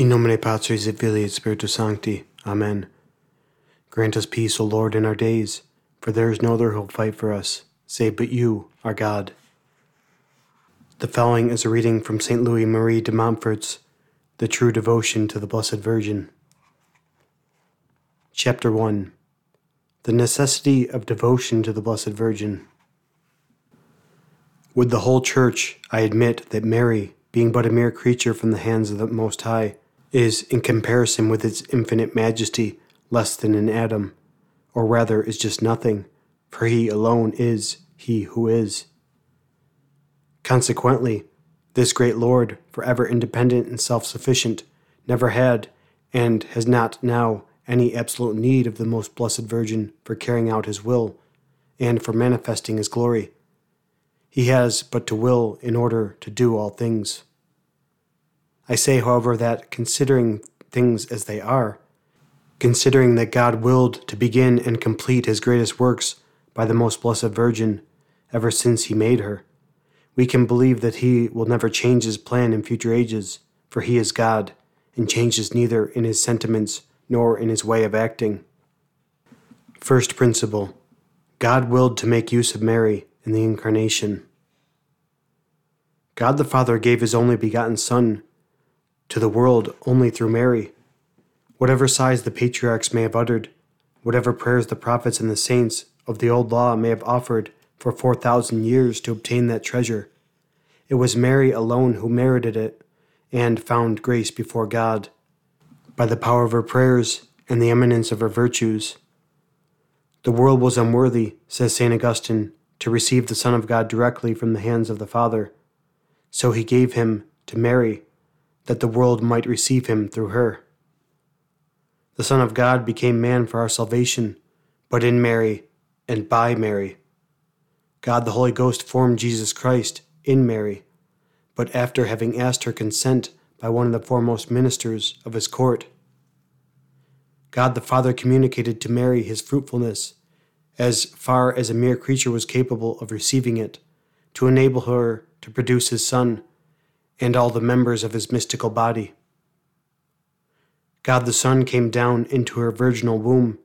In nomine Patris et Filii et Spiritus Sancti. Amen. Grant us peace, O Lord, in our days, for there is no other who will fight for us, save but you, our God. The following is a reading from St. Louis Marie de Montfort's The True Devotion to the Blessed Virgin. Chapter 1 The Necessity of Devotion to the Blessed Virgin. With the whole Church, I admit that Mary, being but a mere creature from the hands of the Most High, is, in comparison with its infinite majesty, less than an atom, or rather is just nothing, for he alone is he who is. Consequently, this great Lord, forever independent and self sufficient, never had, and has not now, any absolute need of the most blessed Virgin for carrying out his will, and for manifesting his glory. He has but to will in order to do all things. I say, however, that considering things as they are, considering that God willed to begin and complete his greatest works by the most blessed Virgin ever since he made her, we can believe that he will never change his plan in future ages, for he is God, and changes neither in his sentiments nor in his way of acting. First principle God willed to make use of Mary in the Incarnation. God the Father gave his only begotten Son to the world only through Mary. Whatever sighs the patriarchs may have uttered, whatever prayers the prophets and the saints of the old law may have offered for 4,000 years to obtain that treasure, it was Mary alone who merited it and found grace before God by the power of her prayers and the eminence of her virtues. The world was unworthy, says St. Augustine, to receive the Son of God directly from the hands of the Father. So he gave him to Mary that the world might receive him through her. The Son of God became man for our salvation, but in Mary and by Mary. God the Holy Ghost formed Jesus Christ in Mary, but after having asked her consent by one of the foremost ministers of his court. God the Father communicated to Mary his fruitfulness, as far as a mere creature was capable of receiving it, to enable her to produce his Son and all the members of his mystical body. God the Son came down into her virginal womb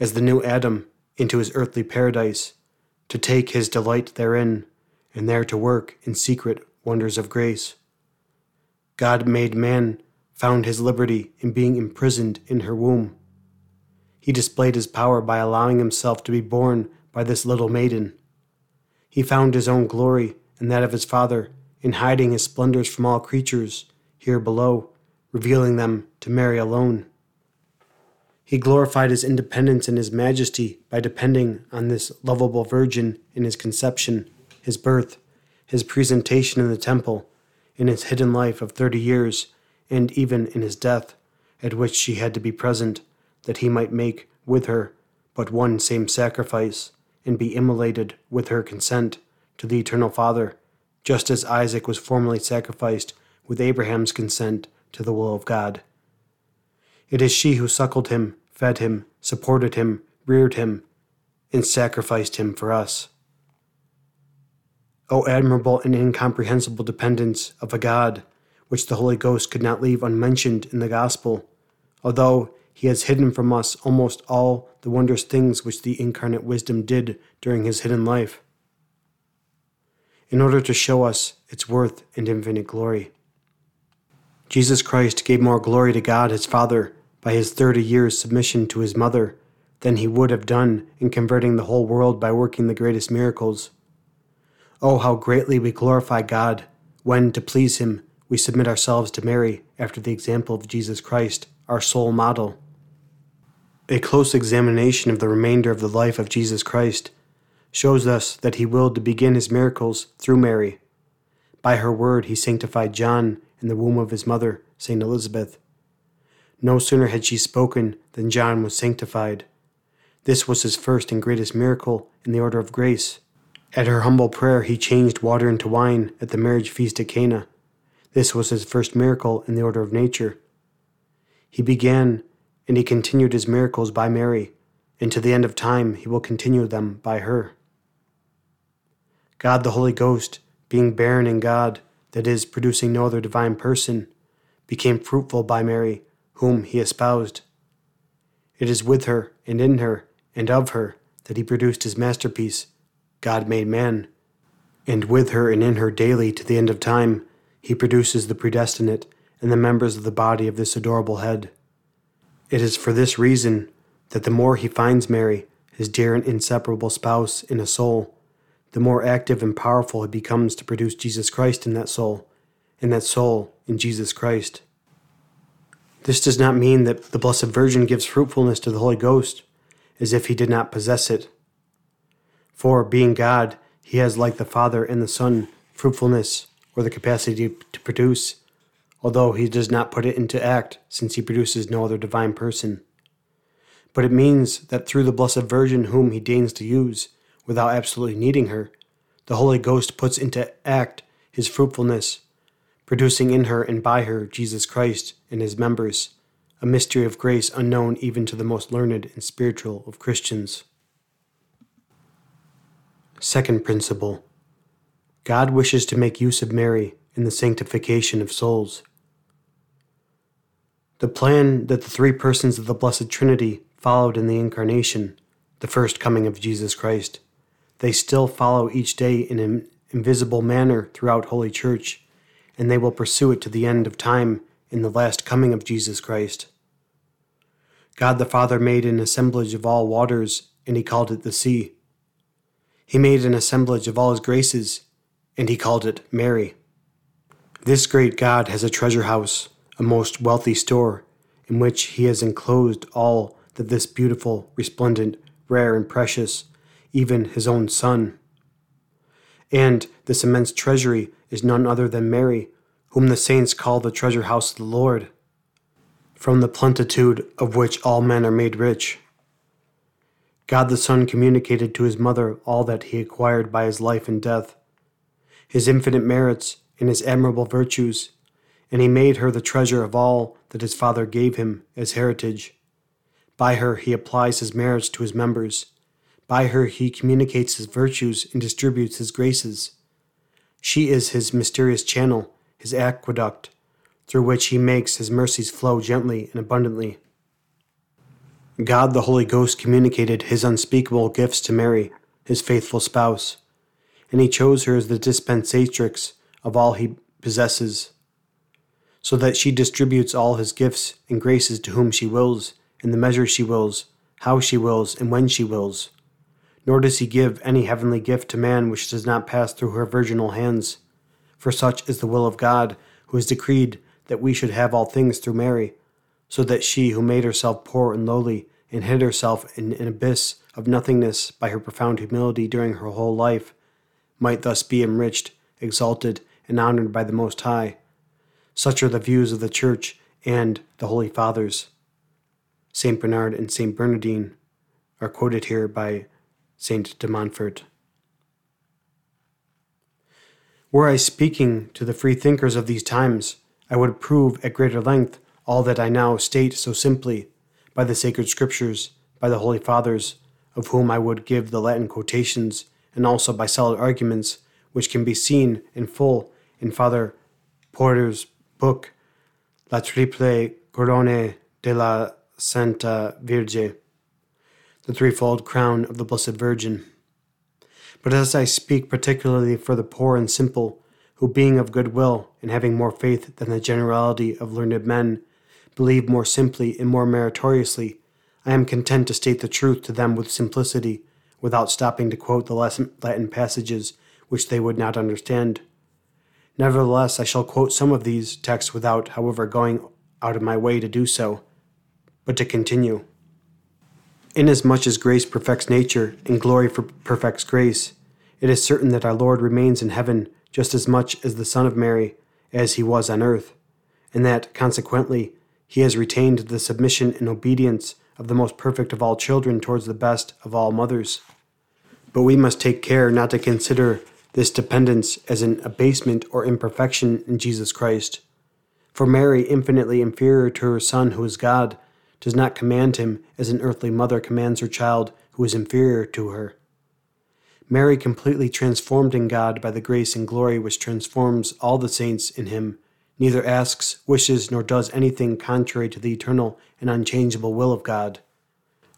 as the new Adam into his earthly paradise to take his delight therein and there to work in secret wonders of grace. God made man found his liberty in being imprisoned in her womb. He displayed his power by allowing himself to be born by this little maiden. He found his own glory and that of his Father in hiding his splendors from all creatures here below, revealing them to Mary alone. He glorified his independence and his majesty by depending on this lovable virgin in his conception, his birth, his presentation in the temple, in his hidden life of thirty years, and even in his death, at which she had to be present, that he might make with her but one same sacrifice, and be immolated with her consent to the eternal Father just as Isaac was formerly sacrificed with Abraham's consent to the will of God. It is she who suckled him, fed him, supported him, reared him, and sacrificed him for us. O admirable and incomprehensible dependence of a God which the Holy Ghost could not leave unmentioned in the Gospel, although he has hidden from us almost all the wondrous things which the incarnate wisdom did during his hidden life in order to show us its worth and infinite glory. Jesus Christ gave more glory to God his Father by his thirty years' submission to his mother than he would have done in converting the whole world by working the greatest miracles. Oh, how greatly we glorify God when, to please him, we submit ourselves to Mary after the example of Jesus Christ, our sole model. A close examination of the remainder of the life of Jesus Christ shows us that he willed to begin his miracles through Mary. By her word, he sanctified John in the womb of his mother, St. Elizabeth. No sooner had she spoken than John was sanctified. This was his first and greatest miracle in the order of grace. At her humble prayer, he changed water into wine at the marriage feast at Cana. This was his first miracle in the order of nature. He began and he continued his miracles by Mary, and to the end of time he will continue them by her. God the Holy Ghost, being barren in God, that is, producing no other divine person, became fruitful by Mary, whom he espoused. It is with her, and in her, and of her, that he produced his masterpiece, God made man. And with her and in her daily to the end of time, he produces the predestinate and the members of the body of this adorable head. It is for this reason that the more he finds Mary, his dear and inseparable spouse, in a soul, the more active and powerful it becomes to produce Jesus Christ in that soul, and that soul in Jesus Christ. This does not mean that the Blessed Virgin gives fruitfulness to the Holy Ghost as if he did not possess it. For, being God, he has, like the Father and the Son, fruitfulness or the capacity to produce, although he does not put it into act since he produces no other divine person. But it means that through the Blessed Virgin, whom he deigns to use, without absolutely needing her, the Holy Ghost puts into act his fruitfulness, producing in her and by her Jesus Christ and his members, a mystery of grace unknown even to the most learned and spiritual of Christians. Second principle God wishes to make use of Mary in the sanctification of souls. The plan that the three persons of the Blessed Trinity followed in the Incarnation, the first coming of Jesus Christ, they still follow each day in an invisible manner throughout Holy Church, and they will pursue it to the end of time in the last coming of Jesus Christ. God the Father made an assemblage of all waters, and he called it the sea. He made an assemblage of all his graces, and he called it Mary. This great God has a treasure house, a most wealthy store, in which he has enclosed all that this beautiful, resplendent, rare, and precious, even his own Son. And this immense treasury is none other than Mary, whom the saints call the treasure house of the Lord, from the plenitude of which all men are made rich. God the Son communicated to his mother all that he acquired by his life and death, his infinite merits and his admirable virtues, and he made her the treasure of all that his Father gave him as heritage. By her he applies his merits to his members. By her he communicates his virtues and distributes his graces. She is his mysterious channel, his aqueduct, through which he makes his mercies flow gently and abundantly. God the Holy Ghost communicated his unspeakable gifts to Mary, his faithful spouse, and he chose her as the dispensatrix of all he possesses, so that she distributes all his gifts and graces to whom she wills in the measure she wills, how she wills, and when she wills. Nor does he give any heavenly gift to man which does not pass through her virginal hands. For such is the will of God, who has decreed that we should have all things through Mary, so that she, who made herself poor and lowly, and hid herself in an abyss of nothingness by her profound humility during her whole life, might thus be enriched, exalted, and honored by the Most High. Such are the views of the Church and the Holy Fathers. St. Bernard and St. Bernardine are quoted here by St. de Montfort. Were I speaking to the free thinkers of these times, I would prove at greater length all that I now state so simply, by the sacred scriptures, by the holy fathers, of whom I would give the Latin quotations, and also by solid arguments, which can be seen in full in Father Porter's book, La Triple Couronne de la Sainte Vierge, the threefold crown of the Blessed Virgin. But as I speak particularly for the poor and simple, who being of good will, and having more faith than the generality of learned men, believe more simply and more meritoriously, I am content to state the truth to them with simplicity, without stopping to quote the Latin passages which they would not understand. Nevertheless, I shall quote some of these texts without, however, going out of my way to do so but to continue. Inasmuch as grace perfects nature and glory perfects grace, it is certain that our Lord remains in heaven just as much as the Son of Mary as he was on earth, and that, consequently, he has retained the submission and obedience of the most perfect of all children towards the best of all mothers. But we must take care not to consider this dependence as an abasement or imperfection in Jesus Christ. For Mary, infinitely inferior to her Son, who is God, does not command him as an earthly mother commands her child who is inferior to her. Mary, completely transformed in God by the grace and glory which transforms all the saints in him, neither asks, wishes, nor does anything contrary to the eternal and unchangeable will of God.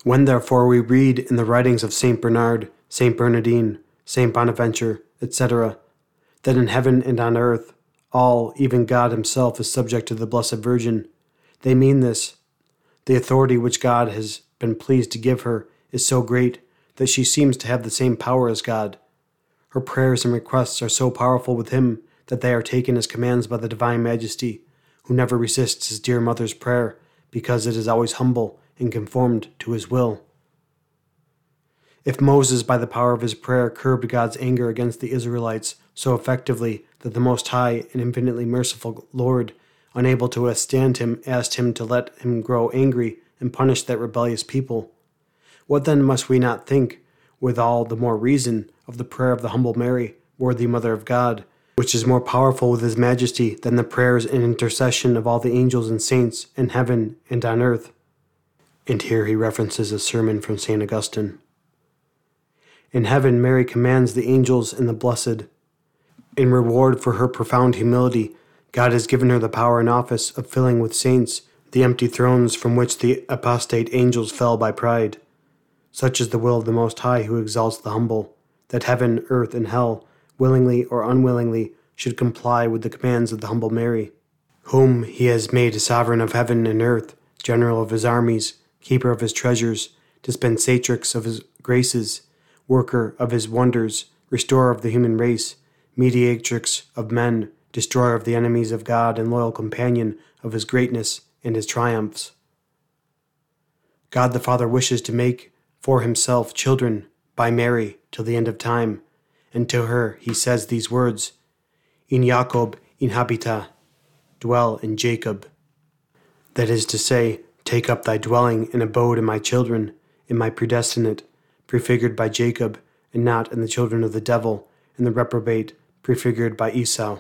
When therefore we read in the writings of Saint Bernard, Saint Bernardine, Saint Bonaventure, etc., that in heaven and on earth all, even God Himself, is subject to the Blessed Virgin, they mean this. The authority which God has been pleased to give her is so great that she seems to have the same power as God. Her prayers and requests are so powerful with Him that they are taken as commands by the Divine Majesty, who never resists His dear Mother's prayer, because it is always humble and conformed to His will. If Moses, by the power of his prayer, curbed God's anger against the Israelites so effectively that the Most High and infinitely merciful Lord, unable to withstand him, asked him to let him grow angry and punish that rebellious people, what then must we not think, with all the more reason, of the prayer of the humble Mary, worthy Mother of God, which is more powerful with His Majesty than the prayers and intercession of all the angels and saints in heaven and on earth? And here he references a sermon from St. Augustine. In heaven, Mary commands the angels and the blessed. In reward for her profound humility, God has given her the power and office of filling with saints the empty thrones from which the apostate angels fell by pride. Such is the will of the Most High who exalts the humble, that heaven, earth, and hell, willingly or unwillingly, should comply with the commands of the humble Mary, whom he has made sovereign of heaven and earth, general of his armies, keeper of his treasures, dispensatrix of his graces, worker of his wonders, restorer of the human race, mediatrix of men, destroyer of the enemies of God, and loyal companion of his greatness and his triumphs. God the Father wishes to make for himself children by Mary till the end of time, and to her he says these words In Jacob inhabita, dwell in Jacob. That is to say, take up thy dwelling and abode in my children, in my predestinate, prefigured by Jacob, and not in the children of the devil, and the reprobate, prefigured by Esau.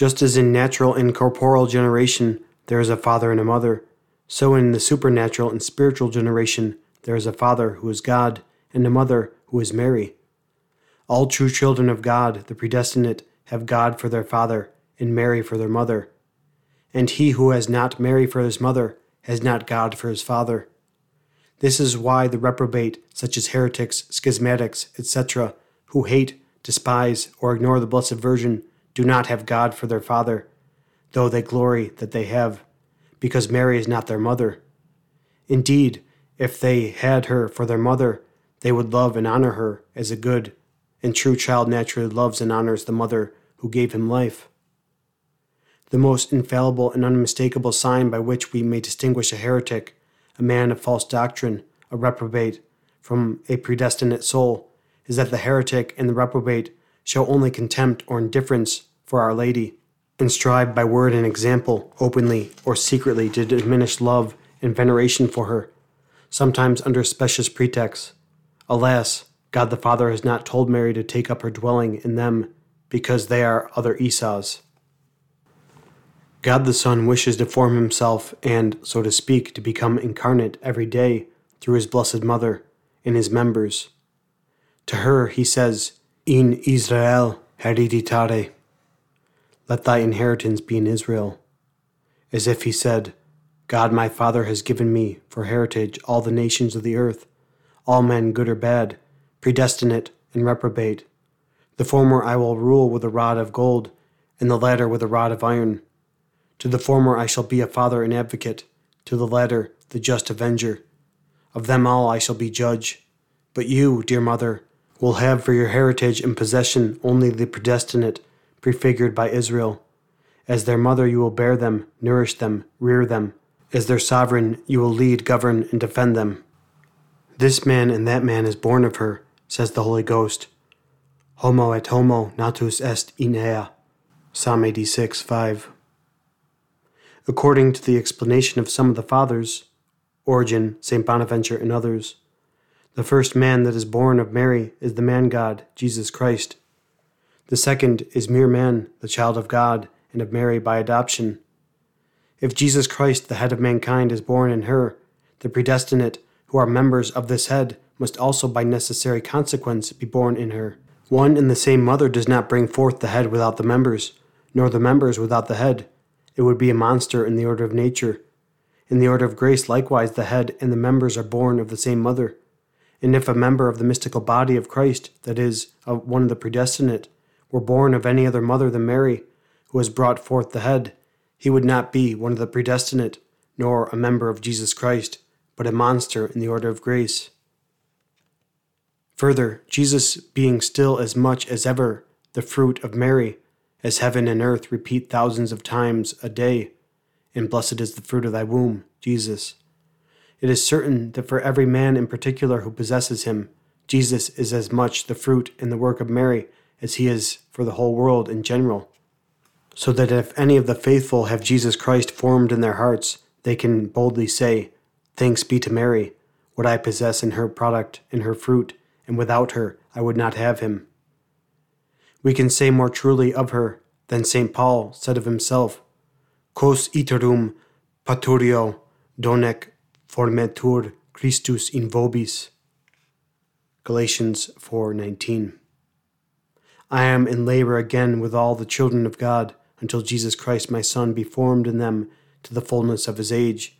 Just as in natural and corporal generation there is a father and a mother, so in the supernatural and spiritual generation there is a father who is God, and a mother who is Mary. All true children of God, the predestinate, have God for their father, and Mary for their mother. And he who has not Mary for his mother has not God for his father. This is why the reprobate, such as heretics, schismatics, etc., who hate, despise, or ignore the Blessed Virgin, do not have God for their Father, though they glory that they have, because Mary is not their mother. Indeed, if they had her for their mother, they would love and honor her as a good and true child naturally loves and honors the mother who gave him life. The most infallible and unmistakable sign by which we may distinguish a heretic a man of false doctrine, a reprobate, from a predestinate soul, is that the heretic and the reprobate show only contempt or indifference for Our Lady, and strive by word and example, openly or secretly, to diminish love and veneration for her, sometimes under specious pretexts. Alas, God the Father has not told Mary to take up her dwelling in them, because they are other Esau's. God the Son wishes to form himself and, so to speak, to become incarnate every day through his Blessed Mother in his members. To her he says, In Israel hereditare, let thy inheritance be in Israel, as if he said, God my Father has given me for heritage all the nations of the earth, all men good or bad, predestinate and reprobate. The former I will rule with a rod of gold, and the latter with a rod of iron. To the former I shall be a father and advocate, to the latter the just avenger. Of them all I shall be judge. But you, dear mother, will have for your heritage and possession only the predestinate, prefigured by Israel. As their mother you will bear them, nourish them, rear them. As their sovereign you will lead, govern, and defend them. This man and that man is born of her, says the Holy Ghost. Homo et homo natus est in ea. Psalm 86, 5. According to the explanation of some of the fathers, Origen, St. Bonaventure, and others, the first man that is born of Mary is the man God, Jesus Christ. The second is mere man, the child of God, and of Mary by adoption. If Jesus Christ, the head of mankind, is born in her, the predestinate, who are members of this head, must also by necessary consequence be born in her. One and the same mother does not bring forth the head without the members, nor the members without the head. It would be a monster in the order of nature. In the order of grace, likewise, the head and the members are born of the same mother. And if a member of the mystical body of Christ, that is, of one of the predestinate, were born of any other mother than Mary, who has brought forth the head, he would not be one of the predestinate, nor a member of Jesus Christ, but a monster in the order of grace. Further, Jesus being still as much as ever the fruit of Mary, as heaven and earth repeat thousands of times a day, and blessed is the fruit of thy womb, Jesus. It is certain that for every man in particular who possesses him, Jesus is as much the fruit and the work of Mary as he is for the whole world in general so that if any of the faithful have Jesus Christ formed in their hearts, they can boldly say, Thanks be to Mary, what I possess in her product, in her fruit, and without her I would not have him. We can say more truly of her than St. Paul said of himself, Quos iterum parturio donec formetur Christus in vobis. Galatians 4:19 I am in labor again with all the children of God until Jesus Christ my Son be formed in them to the fullness of his age.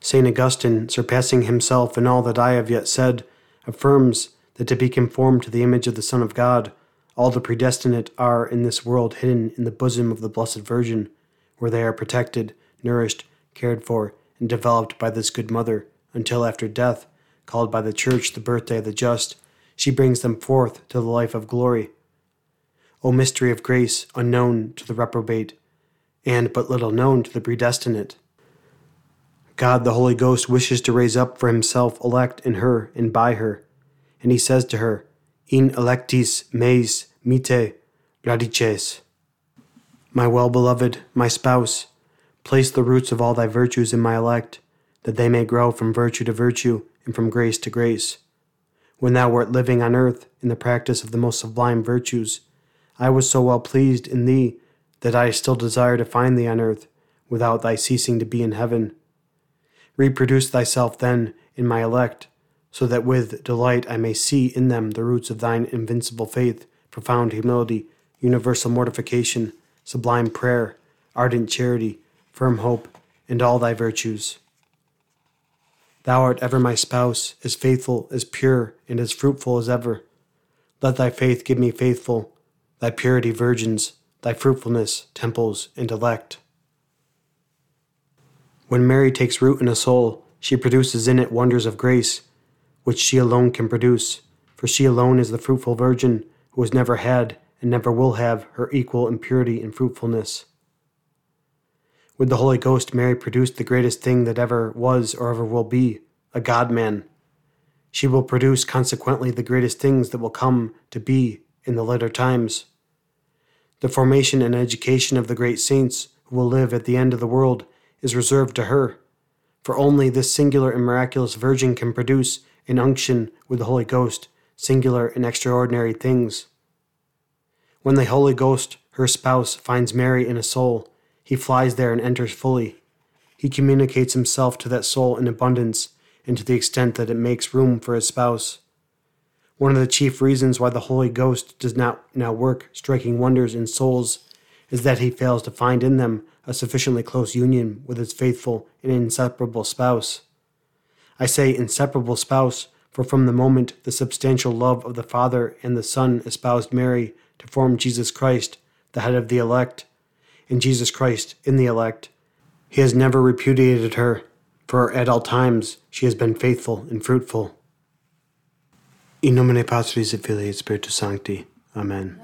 St. Augustine, surpassing himself in all that I have yet said, affirms that to be conformed to the image of the Son of God, all the predestinate are in this world hidden in the bosom of the Blessed Virgin, where they are protected, nourished, cared for, and developed by this good mother, until after death, called by the Church the birthday of the just, she brings them forth to the life of glory. O mystery of grace, unknown to the reprobate, and but little known to the predestinate. God the Holy Ghost wishes to raise up for himself elect in her and by her, and he says to her, In electis meis mitte radices. My well beloved, my spouse, place the roots of all thy virtues in my elect, that they may grow from virtue to virtue and from grace to grace. When thou wert living on earth in the practice of the most sublime virtues, I was so well pleased in thee that I still desire to find thee on earth, without thy ceasing to be in heaven. Reproduce thyself then in my elect, so that with delight I may see in them the roots of thine invincible faith, profound humility, universal mortification, sublime prayer, ardent charity, firm hope, and all thy virtues. Thou art ever my spouse, as faithful, as pure, and as fruitful as ever. Let thy faith give me faithful, thy purity virgins, thy fruitfulness temples and elect. When Mary takes root in a soul, she produces in it wonders of grace, which she alone can produce, for she alone is the fruitful virgin who has never had and never will have her equal in purity and fruitfulness. With the Holy Ghost, Mary produced the greatest thing that ever was or ever will be a God man. She will produce, consequently, the greatest things that will come to be in the later times the formation and education of the great saints who will live at the end of the world is reserved to her, for only this singular and miraculous Virgin can produce an unction with the Holy Ghost, singular and extraordinary things. When the Holy Ghost, her spouse, finds Mary in a soul, he flies there and enters fully. He communicates himself to that soul in abundance and to the extent that it makes room for his spouse. One of the chief reasons why the Holy Ghost does not now work striking wonders in souls is that he fails to find in them a sufficiently close union with his faithful and inseparable spouse. I say inseparable spouse, for from the moment the substantial love of the Father and the Son espoused Mary to form Jesus Christ, the head of the elect, and Jesus Christ in the elect, he has never repudiated her, for at all times she has been faithful and fruitful. In nomine Patris et Filii et Spiritus Sancti. Amen.